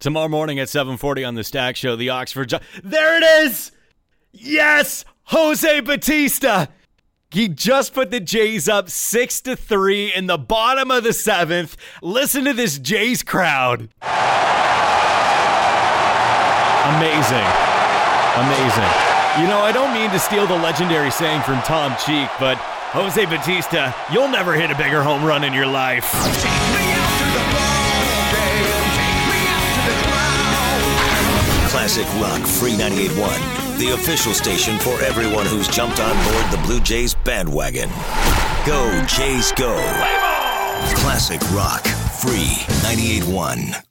Tomorrow morning at 7:40 on the Stack Show, the Oxford. Gi- there it is. Yes, Jose Bautista. He just put the Jays up six to three in the bottom of the seventh. Listen to this Jays crowd. Amazing. Amazing. You know, I don't mean to steal the legendary saying from Tom Cheek, but Jose Bautista, you'll never hit a bigger home run in your life. Classic Rock Free 98.1, the official station for everyone who's jumped on board the Blue Jays bandwagon. Go, Jays, go. Classic Rock Free 98.1.